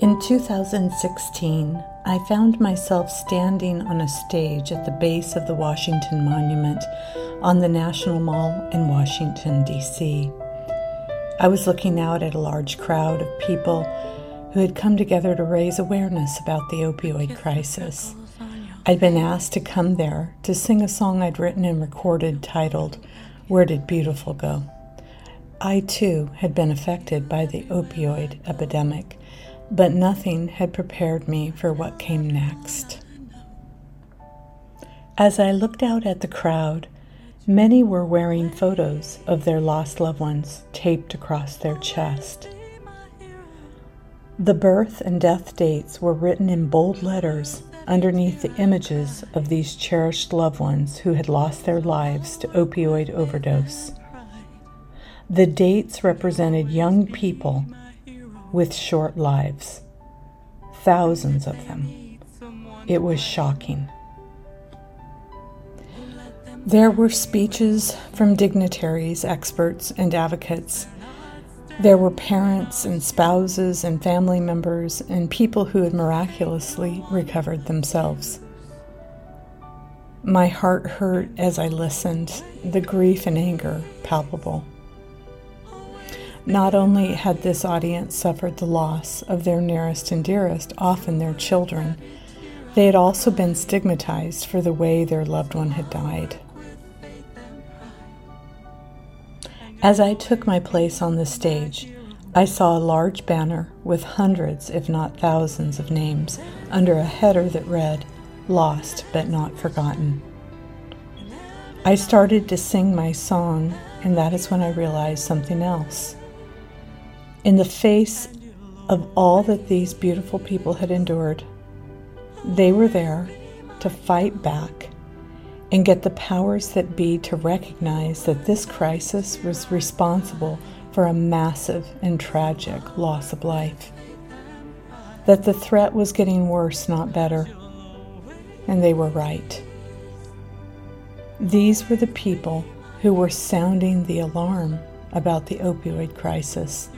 In 2016, I found myself standing on a stage at the base of the Washington Monument on the National Mall in Washington, D.C. I was looking out at a large crowd of people who had come together to raise awareness about the opioid crisis. I'd been asked to come there to sing a song I'd written and recorded titled, Where Did Beautiful Go? I too had been affected by the opioid epidemic but nothing had prepared me for what came next. As I looked out at the crowd, many were wearing photos of their lost loved ones taped across their chest. The birth and death dates were written in bold letters underneath the images of these cherished loved ones who had lost their lives to opioid overdose. The dates represented young people with short lives, thousands of them. It was shocking. There were speeches from dignitaries, experts, and advocates. There were parents and spouses and family members and people who had miraculously recovered themselves. My heart hurt as I listened, the grief and anger palpable. Not only had this audience suffered the loss of their nearest and dearest, often their children, they had also been stigmatized for the way their loved one had died. As I took my place on the stage, I saw a large banner with hundreds, if not thousands, of names under a header that read, Lost but Not Forgotten. I started to sing my song, and that is when I realized something else. In the face of all that these beautiful people had endured, they were there to fight back and get the powers that be to recognize that this crisis was responsible for a massive and tragic loss of life. That the threat was getting worse, not better. And they were right. These were the people who were sounding the alarm about the opioid crisis.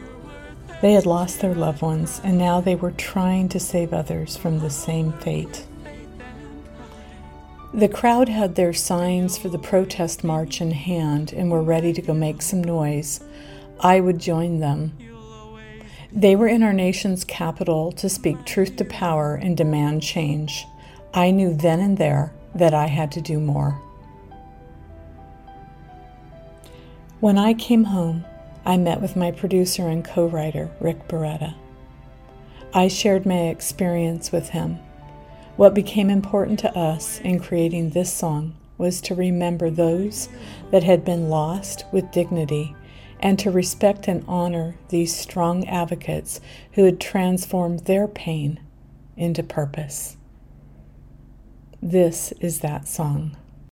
They had lost their loved ones, and now they were trying to save others from the same fate. The crowd had their signs for the protest march in hand and were ready to go make some noise. I would join them. They were in our nation's capital to speak truth to power and demand change. I knew then and there that I had to do more. When I came home, I met with my producer and co writer, Rick Beretta. I shared my experience with him. What became important to us in creating this song was to remember those that had been lost with dignity and to respect and honor these strong advocates who had transformed their pain into purpose. This is that song.